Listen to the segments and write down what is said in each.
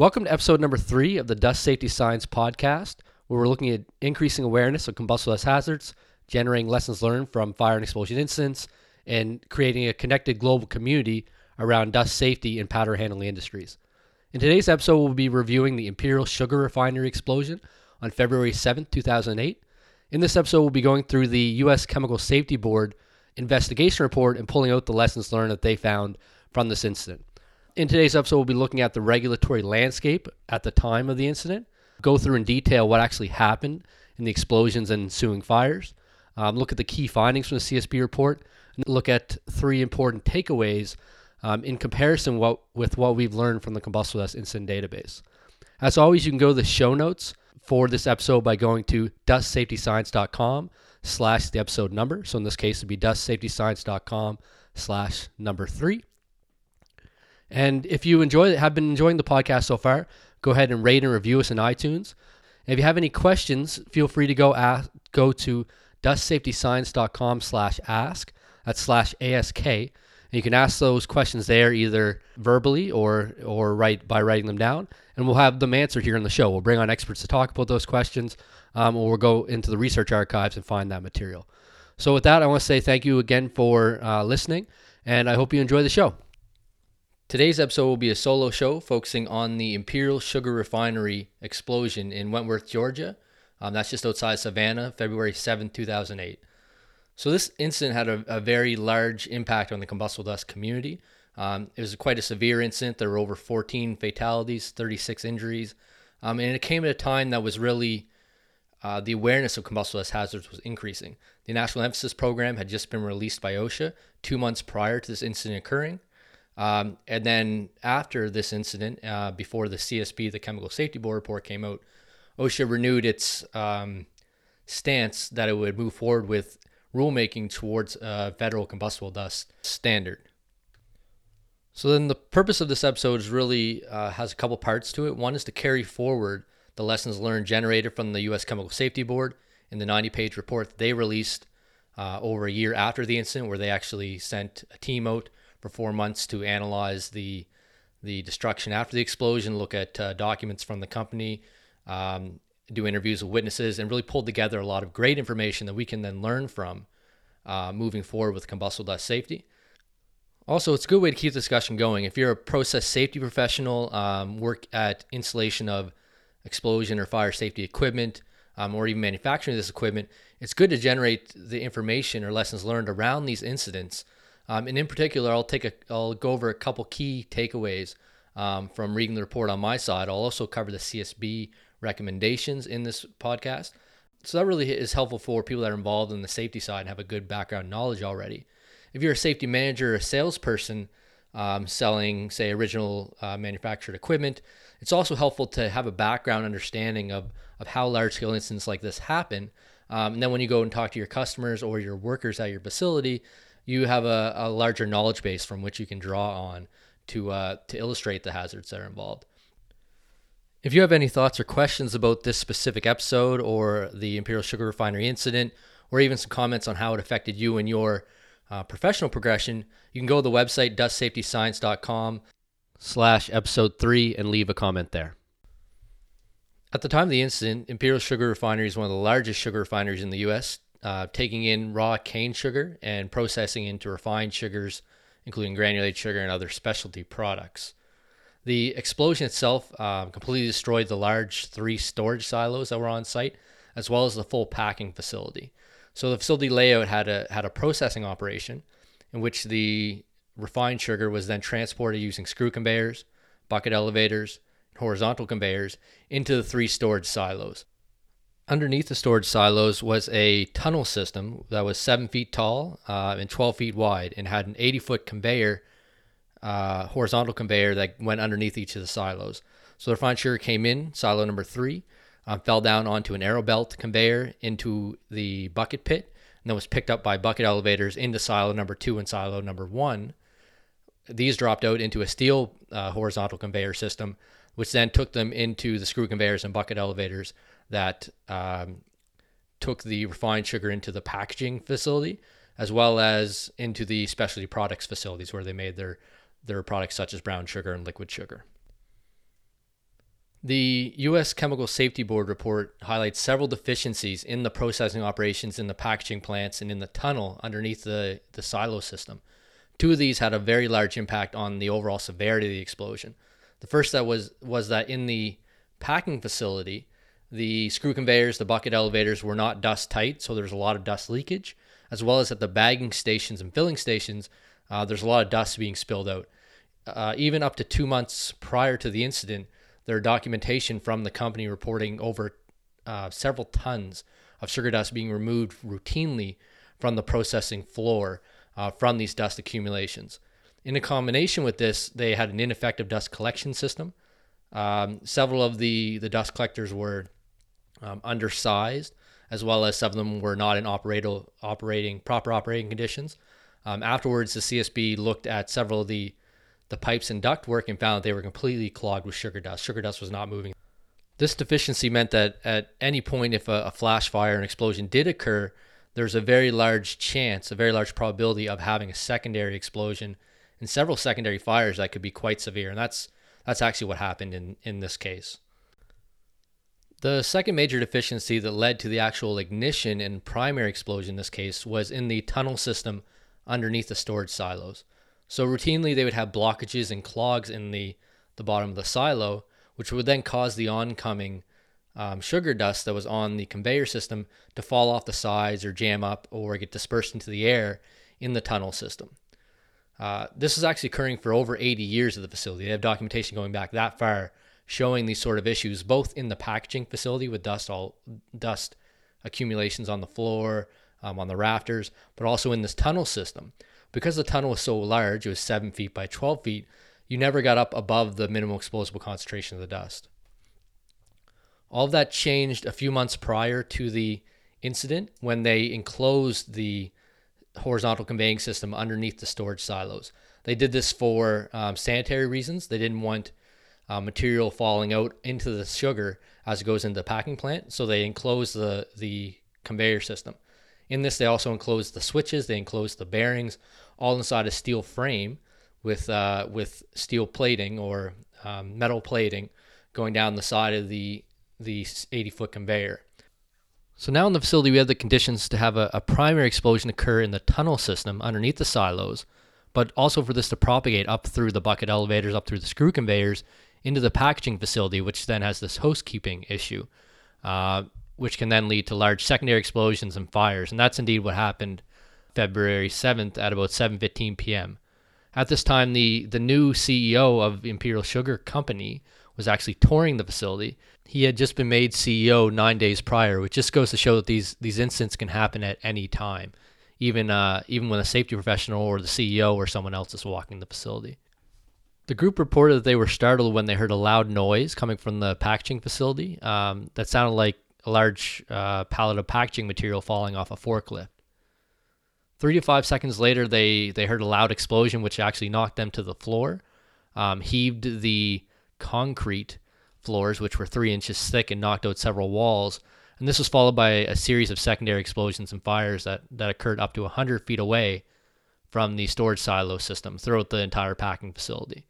Welcome to episode number three of the Dust Safety Science podcast, where we're looking at increasing awareness of combustible dust hazards, generating lessons learned from fire and explosion incidents, and creating a connected global community around dust safety in powder handling industries. In today's episode, we'll be reviewing the Imperial Sugar Refinery explosion on February 7th, 2008. In this episode, we'll be going through the U.S. Chemical Safety Board investigation report and pulling out the lessons learned that they found from this incident. In today's episode, we'll be looking at the regulatory landscape at the time of the incident, go through in detail what actually happened in the explosions and ensuing fires, um, look at the key findings from the CSB report, and look at three important takeaways um, in comparison what, with what we've learned from the combustible dust incident database. As always, you can go to the show notes for this episode by going to dustsafetyscience.com slash the episode number. So in this case, it'd be dustsafetyscience.com slash number three. And if you enjoy have been enjoying the podcast so far, go ahead and rate and review us in iTunes. And if you have any questions, feel free to go ask, go to dustsafetyscience.com slash ask. That's slash ASK. And you can ask those questions there either verbally or or write by writing them down, and we'll have them answered here on the show. We'll bring on experts to talk about those questions, um, or we'll go into the research archives and find that material. So with that, I want to say thank you again for uh, listening, and I hope you enjoy the show. Today's episode will be a solo show focusing on the Imperial Sugar Refinery explosion in Wentworth, Georgia. Um, that's just outside Savannah, February 7, 2008. So, this incident had a, a, very large impact on the combustible dust community. Um, it was quite a severe incident. There were over 14 fatalities, 36 injuries, um, and it came at a time that was really uh, the awareness of combustible dust hazards was increasing. The National Emphasis Program had just been released by OSHA two months prior to this incident occurring. Um, and then after this incident, uh, before the CSB, the Chemical Safety Board report came out, OSHA renewed its um, stance that it would move forward with rulemaking towards a federal combustible dust standard. So then the purpose of this episode is really uh, has a couple parts to it. One is to carry forward the lessons learned generated from the U.S. Chemical Safety Board in the 90-page report they released uh, over a year after the incident, where they actually sent a team out for four months to analyze the the destruction after the explosion, look at uh, documents from the company, um, do interviews with witnesses, and really pulled together a lot of great information that we can then learn from uh, moving forward with combustible dust safety. Also, it's a good way to keep the discussion going. If you're a process safety professional, um, work at installation of explosion or fire safety equipment, um, or even manufacturing this equipment, it's good to generate the information or lessons learned around these incidents um, and in particular, I'll take a, I'll go over a couple key takeaways um, from reading the report on my side. I'll also cover the CSB recommendations in this podcast. So that really is helpful for people that are involved in the safety side and have a good background knowledge already. If you're a safety manager or a salesperson um, selling, say, original uh, manufactured equipment, it's also helpful to have a background understanding of, of how large scale incidents like this happen. Um, and then when you go and talk to your customers or your workers at your facility, you have a, a larger knowledge base from which you can draw on to uh, to illustrate the hazards that are involved. If you have any thoughts or questions about this specific episode or the Imperial Sugar Refinery incident, or even some comments on how it affected you and your uh, professional progression, you can go to the website dustsafetyscience.com slash episode three and leave a comment there. At the time of the incident, Imperial Sugar Refinery is one of the largest sugar refineries in the U.S uh, taking in raw cane sugar and processing into refined sugars, including granulated sugar and other specialty products. The explosion itself um, completely destroyed the large three storage silos that were on site, as well as the full packing facility. So the facility layout had a had a processing operation in which the refined sugar was then transported using screw conveyors, bucket elevators, and horizontal conveyors into the three storage silos. Underneath the storage silos was a tunnel system that was seven feet tall uh, and 12 feet wide and had an 80 foot conveyor, uh, horizontal conveyor that went underneath each of the silos. So the sugar came in, silo number three, um, fell down onto an arrow belt conveyor into the bucket pit, and then was picked up by bucket elevators into silo number two and silo number one. These dropped out into a steel uh, horizontal conveyor system, which then took them into the screw conveyors and bucket elevators that um, took the refined sugar into the packaging facility as well as into the specialty products facilities where they made their their products such as brown sugar and liquid sugar. The U.S. Chemical Safety Board report highlights several deficiencies in the processing operations in the packaging plants and in the tunnel underneath the, the silo system. Two of these had a very large impact on the overall severity of the explosion. The first that was was that in the packing facility, the screw conveyors, the bucket elevators were not dust tight, so there's a lot of dust leakage, as well as at the bagging stations and filling stations, uh, there's a lot of dust being spilled out. Uh, even up to two months prior to the incident, there are documentation from the company reporting over uh, several tons of sugar dust being removed routinely from the processing floor uh, from these dust accumulations. In a combination with this, they had an ineffective dust collection system. Um, several of the, the dust collectors were um, undersized, as well as some of them were not in operating proper operating conditions. Um, afterwards, the CSB looked at several of the the pipes and ductwork and found that they were completely clogged with sugar dust. Sugar dust was not moving. This deficiency meant that at any point, if a, a flash fire and explosion did occur, there's a very large chance, a very large probability of having a secondary explosion and several secondary fires that could be quite severe. And that's that's actually what happened in, in this case. The second major deficiency that led to the actual ignition and primary explosion in this case was in the tunnel system underneath the storage silos. So routinely they would have blockages and clogs in the, the bottom of the silo, which would then cause the oncoming um, sugar dust that was on the conveyor system to fall off the sides or jam up or get dispersed into the air in the tunnel system. Uh, this is actually occurring for over 80 years of the facility. They have documentation going back that far showing these sort of issues, both in the packaging facility with dust all dust accumulations on the floor, um, on the rafters, but also in this tunnel system because the tunnel was so large, it was seven feet by 12 feet, you never got up above the minimum explosible concentration of the dust. All of that changed a few months prior to the incident when they enclosed the horizontal conveying system underneath the storage silos. They did this for um, sanitary reasons. They didn't want uh, material falling out into the sugar as it goes into the packing plant, so they enclose the the conveyor system. In this, they also enclose the switches, they enclose the bearings, all inside a steel frame with uh, with steel plating or um, metal plating going down the side of the the 80 foot conveyor. So now in the facility, we have the conditions to have a, a, primary explosion occur in the tunnel system underneath the silos, but also for this to propagate up through the bucket elevators, up through the screw conveyors into the packaging facility, which then has this housekeeping issue. Uh, which can then lead to large secondary explosions and fires. And that's indeed what happened February 7th at about 7:15 p.m. At this time, the the new CEO of Imperial Sugar Company was actually touring the facility. He had just been made CEO nine days prior, which just goes to show that these these incidents can happen at any time, even uh, even when a safety professional or the CEO or someone else is walking the facility. The group reported that they were startled when they heard a loud noise coming from the packaging facility um, that sounded like a large uh, pallet of packaging material falling off a forklift. Three to five seconds later, they, they heard a loud explosion, which actually knocked them to the floor, um, heaved the concrete floors, which were three inches thick, and knocked out several walls. And this was followed by a series of secondary explosions and fires that, that occurred up to 100 feet away from the storage silo system throughout the entire packing facility.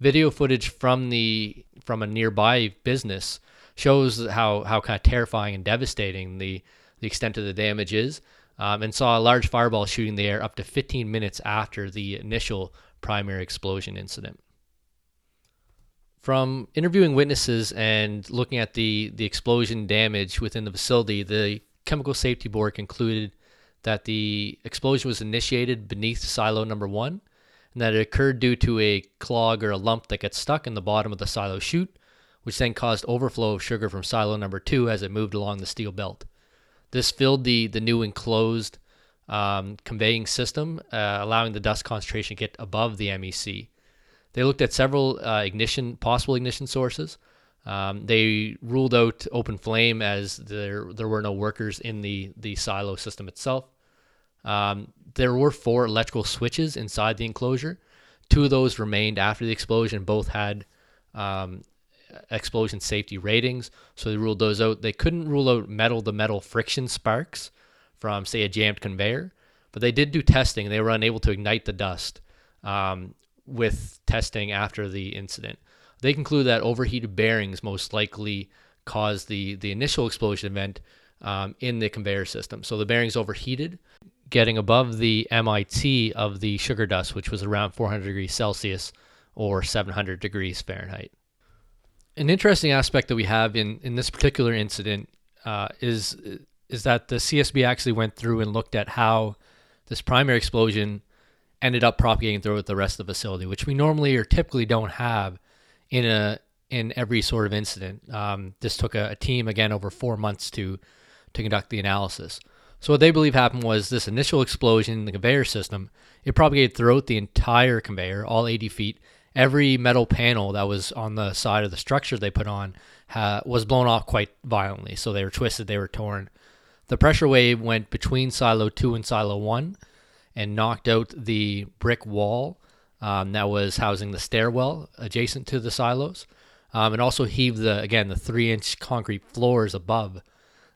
Video footage from the from a nearby business shows how how kind of terrifying and devastating the the extent of the damage is. Um, and saw a large fireball shooting the air up to 15 minutes after the initial primary explosion incident. From interviewing witnesses and looking at the, the explosion damage within the facility, the Chemical Safety Board concluded that the explosion was initiated beneath silo number one and that it occurred due to a clog or a lump that gets stuck in the bottom of the silo chute which then caused overflow of sugar from silo number two as it moved along the steel belt. This filled the, the new enclosed um, conveying system, uh, allowing the dust concentration to get above the MEC. They looked at several uh, ignition, possible ignition sources. Um, they ruled out open flame as there there were no workers in the the silo system itself. Um, there were four electrical switches inside the enclosure. Two of those remained after the explosion. Both had um, explosion safety ratings, so they ruled those out. They couldn't rule out metal to metal friction sparks from, say, a jammed conveyor, but they did do testing. They were unable to ignite the dust um, with testing after the incident. They conclude that overheated bearings most likely caused the, the initial explosion event um, in the conveyor system. So the bearings overheated, getting above the MIT of the sugar dust, which was around 400 degrees Celsius or 700 degrees Fahrenheit. An interesting aspect that we have in, in this particular incident uh, is is that the CSB actually went through and looked at how this primary explosion ended up propagating throughout the rest of the facility, which we normally or typically don't have in a in every sort of incident. Um, this took a, a, team again over four months to to conduct the analysis. So what they believe happened was this initial explosion in the conveyor system. It propagated throughout the entire conveyor, all 80 feet. Every metal panel that was on the side of the structure they put on was blown off quite violently. So they were twisted, they were torn. The pressure wave went between silo two and silo one and knocked out the brick wall um, that was housing the stairwell adjacent to the silos. Um, and also heaved the again the three inch concrete floors above.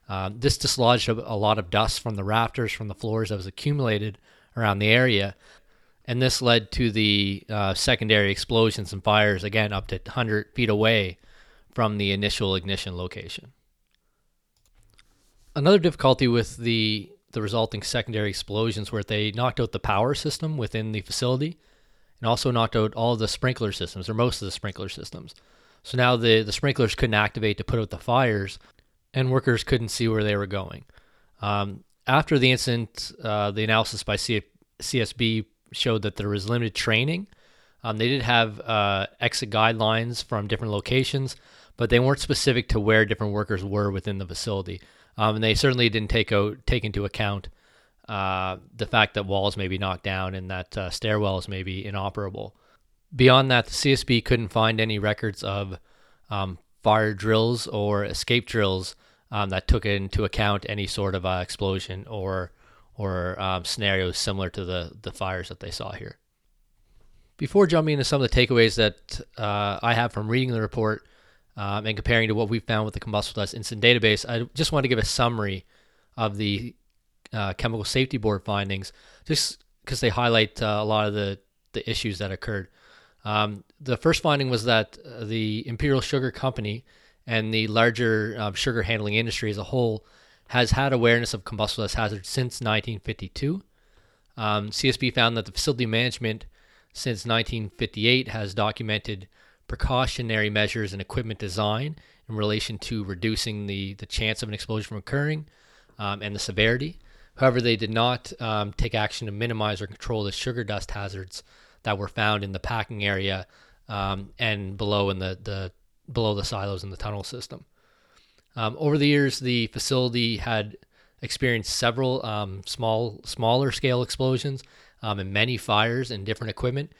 Um, this dislodged a, a, lot of dust from the rafters from the floors that was accumulated around the area, and this led to the uh, secondary explosions and fires again up to 100 feet away from the initial ignition location. Another difficulty with the the resulting secondary explosions were they knocked out the power system within the facility and also knocked out all the sprinkler systems or most of the sprinkler systems. So now the, the sprinklers couldn't activate to put out the fires and workers couldn't see where they were going. Um, after the incident, uh, the analysis by C- CSB showed that there was limited training. Um, they did have uh, exit guidelines from different locations, but they weren't specific to where different workers were within the facility. Um, and they certainly didn't take take into account uh, the fact that walls may be knocked down and that uh, stairwells may be inoperable. Beyond that, the CSB couldn't find any records of um, fire drills or escape drills um, that took into account any sort of uh, explosion or or um, scenarios similar to the the fires that they saw here. Before jumping into some of the takeaways that uh, I have from reading the report, um, and comparing to what we found with the combustible dust incident database, I just want to give a summary of the uh, Chemical Safety Board findings, just because they highlight uh, a lot of the, the issues that occurred. Um, the first finding was that uh, the Imperial Sugar Company and the larger um, sugar handling industry as a whole has had awareness of combustible dust hazards since 1952. Um, CSB found that the facility management since 1958 has documented precautionary measures and equipment design in relation to reducing the, the chance of an explosion from occurring um, and the severity. However, they did not um, take action to minimize or control the sugar dust hazards that were found in the packing area um, and below in the, the below the silos in the tunnel system. Um, over the years, the facility had experienced several um, small smaller scale explosions um, and many fires in different equipment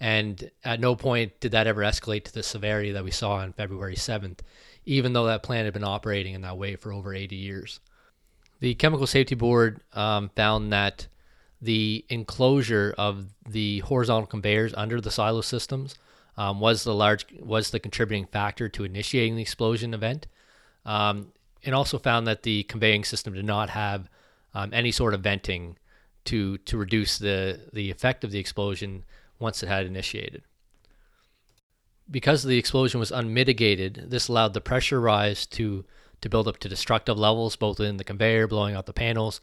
and at no point did that ever escalate to the severity that we saw on February 7th, even though that plant had been operating in that way for over 80 years. The Chemical Safety Board um, found that the enclosure of the horizontal conveyors under the silo systems um, was the large was the contributing factor to initiating the explosion event, um, and also found that the conveying system did not have um, any sort of venting to to reduce the the effect of the explosion once it had initiated. Because the explosion was unmitigated, this allowed the pressure rise to, to build up to destructive levels, both in the conveyor, blowing out the panels,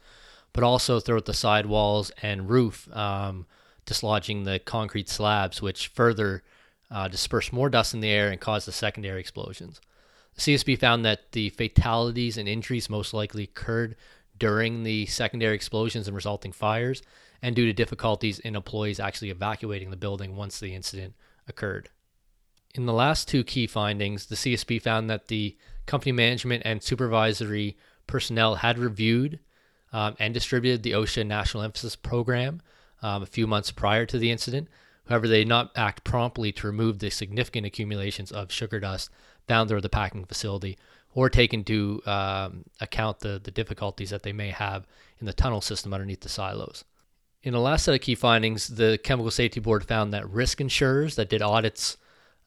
but also throughout the sidewalls and roof, um, dislodging the concrete slabs, which further uh, dispersed more dust in the air and caused the secondary explosions. The CSB found that the fatalities and injuries most likely occurred during the secondary explosions and resulting fires, and due to difficulties in employees actually evacuating the building once the incident occurred. In the last two key findings, the CSB found that the company management and supervisory personnel had reviewed um, and distributed the OSHA National Emphasis Program um, a few months prior to the incident. However, they did not act promptly to remove the significant accumulations of sugar dust found through the packing facility or take into um, account the, the difficulties that they may have in the tunnel system underneath the silos. In the last set of key findings, the Chemical Safety Board found that risk insurers that did audits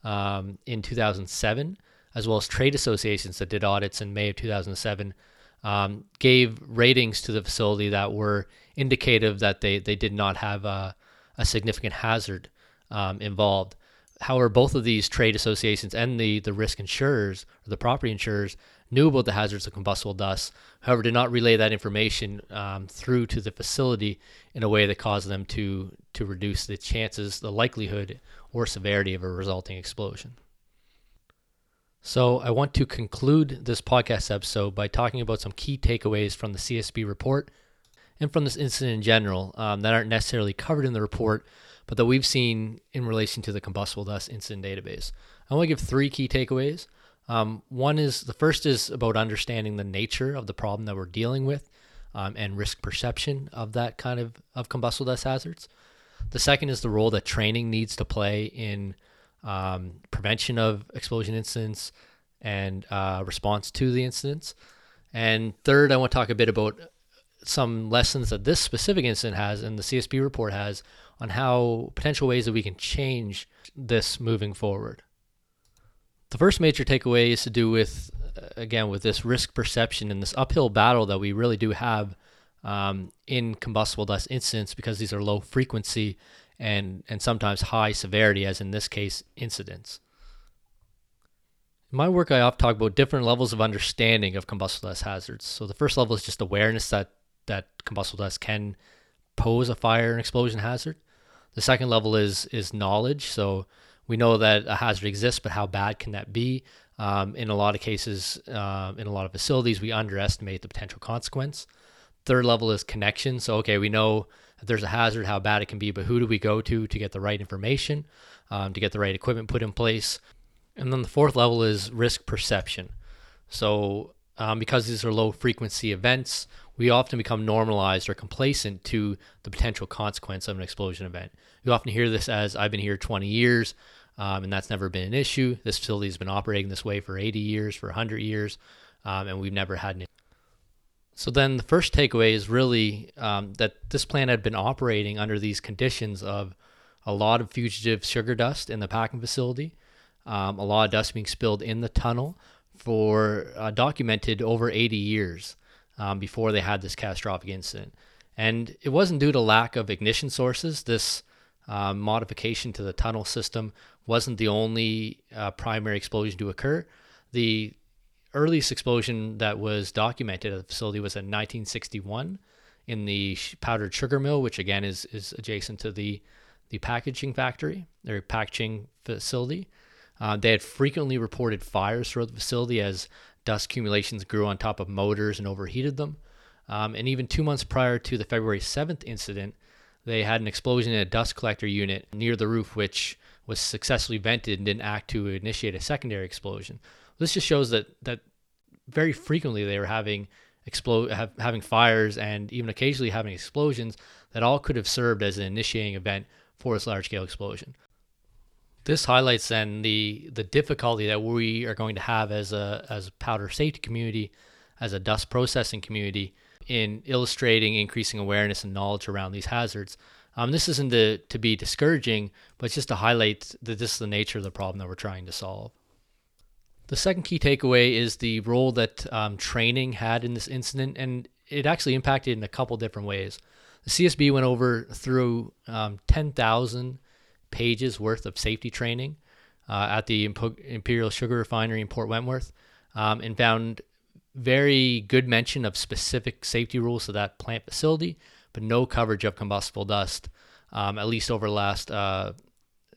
um, in 2007, as well as trade associations that did audits in May of 2007, um, gave ratings to the facility that were indicative that they, they did not have a, a significant hazard um, involved. However, both of these trade associations and the, the risk insurers or the property insurers knew about the hazards of combustible dust, however, did not relay that information um, through to the facility in a way that caused them to, to reduce the chances, the likelihood, or severity of a resulting explosion. So, I want to conclude this podcast episode by talking about some key takeaways from the CSB report and from this incident in general um, that aren't necessarily covered in the report, but that we've seen in relation to the combustible dust incident database. I want to give three key takeaways. Um, one is the first is about understanding the nature of the problem that we're dealing with um, and risk perception of that kind of, of combustible dust hazards. The second is the role that training needs to play in um, prevention of explosion incidents and uh, response to the incidents. And third, I want to talk a bit about some lessons that this specific incident has and the CSB report has on how potential ways that we can change this moving forward. The first major takeaway is to do with, uh, again, with this risk perception and this uphill battle that we really do have um, in combustible dust incidents because these are low frequency and, and sometimes high severity, as in this case, incidents. In my work, I often talk about different levels of understanding of combustible dust hazards. So the first level is just awareness that that combustible dust can pose a fire and explosion hazard. The second level is is knowledge. So we know that a hazard exists, but how bad can that be? Um, in a lot of cases, uh, in a lot of facilities, we underestimate the potential consequence. Third level is connection. So okay, we know that there's a hazard, how bad it can be, but who do we go to to get the right information, um, to get the right equipment put in place? And then the fourth level is risk perception. So um, because these are low frequency events, we often become normalized or complacent to the potential consequence of an explosion event. You often hear this as I've been here 20 years, um, and that's never been an issue. This facility has been operating this way for 80 years, for 100 years, um, and we've never had an. So then the first takeaway is really um, that this plant had been operating under these conditions of a lot of fugitive sugar dust in the packing facility, um, a lot of dust being spilled in the tunnel for uh, documented over 80 years um, before they had this catastrophic incident. And it wasn't due to lack of ignition sources. This uh, modification to the tunnel system wasn't the only uh, primary explosion to occur. The earliest explosion that was documented at the facility was in 1961 in the powdered sugar mill, which again is, is adjacent to the, the packaging factory, their packaging facility. Uh, they had frequently reported fires throughout the facility as dust accumulations grew on top of motors and overheated them. Um, and even two months prior to the February 7th incident, they had an explosion in a dust collector unit near the roof, which was successfully vented and didn't act to initiate a secondary explosion. This just shows that that very frequently they were having explode having fires and even occasionally having explosions that all could have served as an initiating event for this large scale explosion. This highlights then the the difficulty that we are going to have as a as a powder safety community, as a dust processing community, in illustrating increasing awareness and knowledge around these hazards. Um, this isn't to, to be discouraging, but just to highlight that this is the nature of the problem that we're trying to solve. The second key takeaway is the role that um, training had in this incident, and it actually impacted in a couple different ways. The CSB went over through um, 10,000 pages worth of safety training uh, at the Imperial Sugar Refinery in Port Wentworth um, and found very good mention of specific safety rules for that plant facility, but no coverage of combustible dust, um, at least over the last uh,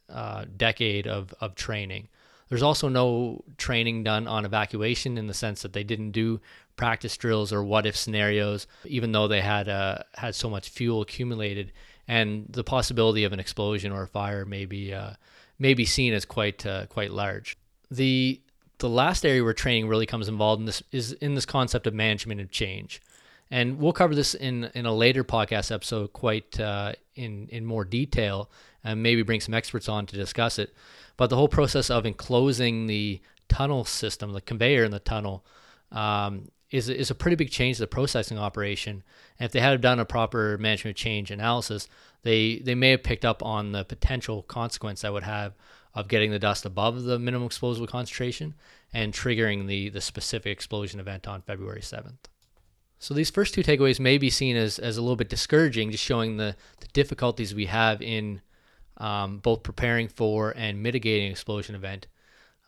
uh, decade of, of training. There's also no training done on evacuation in the sense that they didn't do practice drills or what if scenarios, even though they had uh, had so much fuel accumulated and the possibility of an explosion or a fire may be uh, may be seen as quite uh, quite large. The the last area where training really comes involved in this is in this concept of management of change, and we'll cover this in in a later podcast episode quite uh, in in more detail, and maybe bring some experts on to discuss it. But the whole process of enclosing the tunnel system, the conveyor in the tunnel, um, is is a pretty big change to the processing operation. And if they had done a proper management change analysis, they they may have picked up on the potential consequence that would have of getting the dust above the minimum explosive concentration and triggering the the specific explosion event on February 7th. So these first two takeaways may be seen as, as a little bit discouraging, just showing the, the difficulties we have in um, both preparing for and mitigating explosion event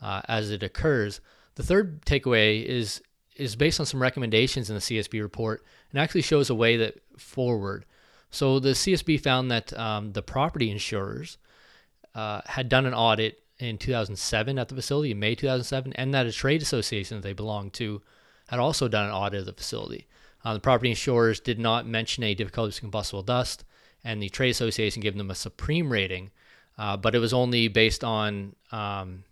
uh, as it occurs. The third takeaway is is based on some recommendations in the CSB report and actually shows a way that forward. So the CSB found that um, the property insurers uh, had done an audit in 2007 at the facility in May 2007, and that a trade association that they belonged to had also done an audit of the facility. Uh, the property insurers did not mention any difficulties with combustible dust, and the trade association gave them a supreme rating, uh, but it was only based on um,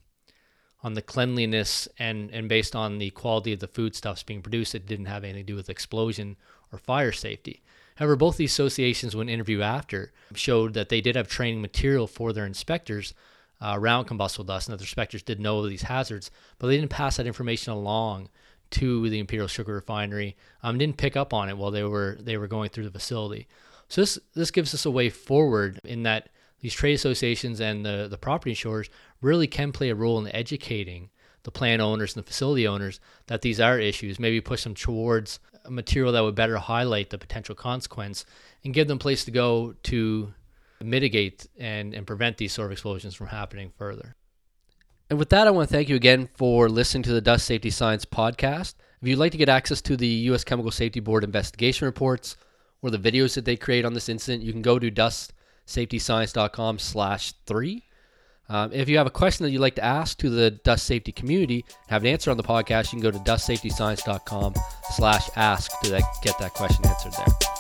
on the cleanliness and and based on the quality of the foodstuffs being produced. It didn't have anything to do with explosion or fire safety. However, both these associations, when interviewed after, showed that they did have training material for their inspectors uh, around combustible dust, and that the inspectors did know these hazards, but they didn't pass that information along to the Imperial Sugar Refinery. Um, didn't pick up on it while they were they were going through the facility. So this this gives us a way forward in that these trade associations and the the property insurers really can play a role in educating the plant owners and the facility owners that these are issues. Maybe push them towards a material that would better highlight the potential consequence and give them place to go to mitigate and, and prevent these sort of explosions from happening further. And with that, I want to thank you again for listening to the Dust Safety Science podcast. If you'd like to get access to the U.S. Chemical Safety Board investigation reports or the videos that they create on this incident, you can go to dustsafetyscience.com slash three. Um, if you have a question that you'd like to ask to the dust safety community, have an answer on the podcast, you can go to dustsafetyscience.com slash ask to that, get that question answered there.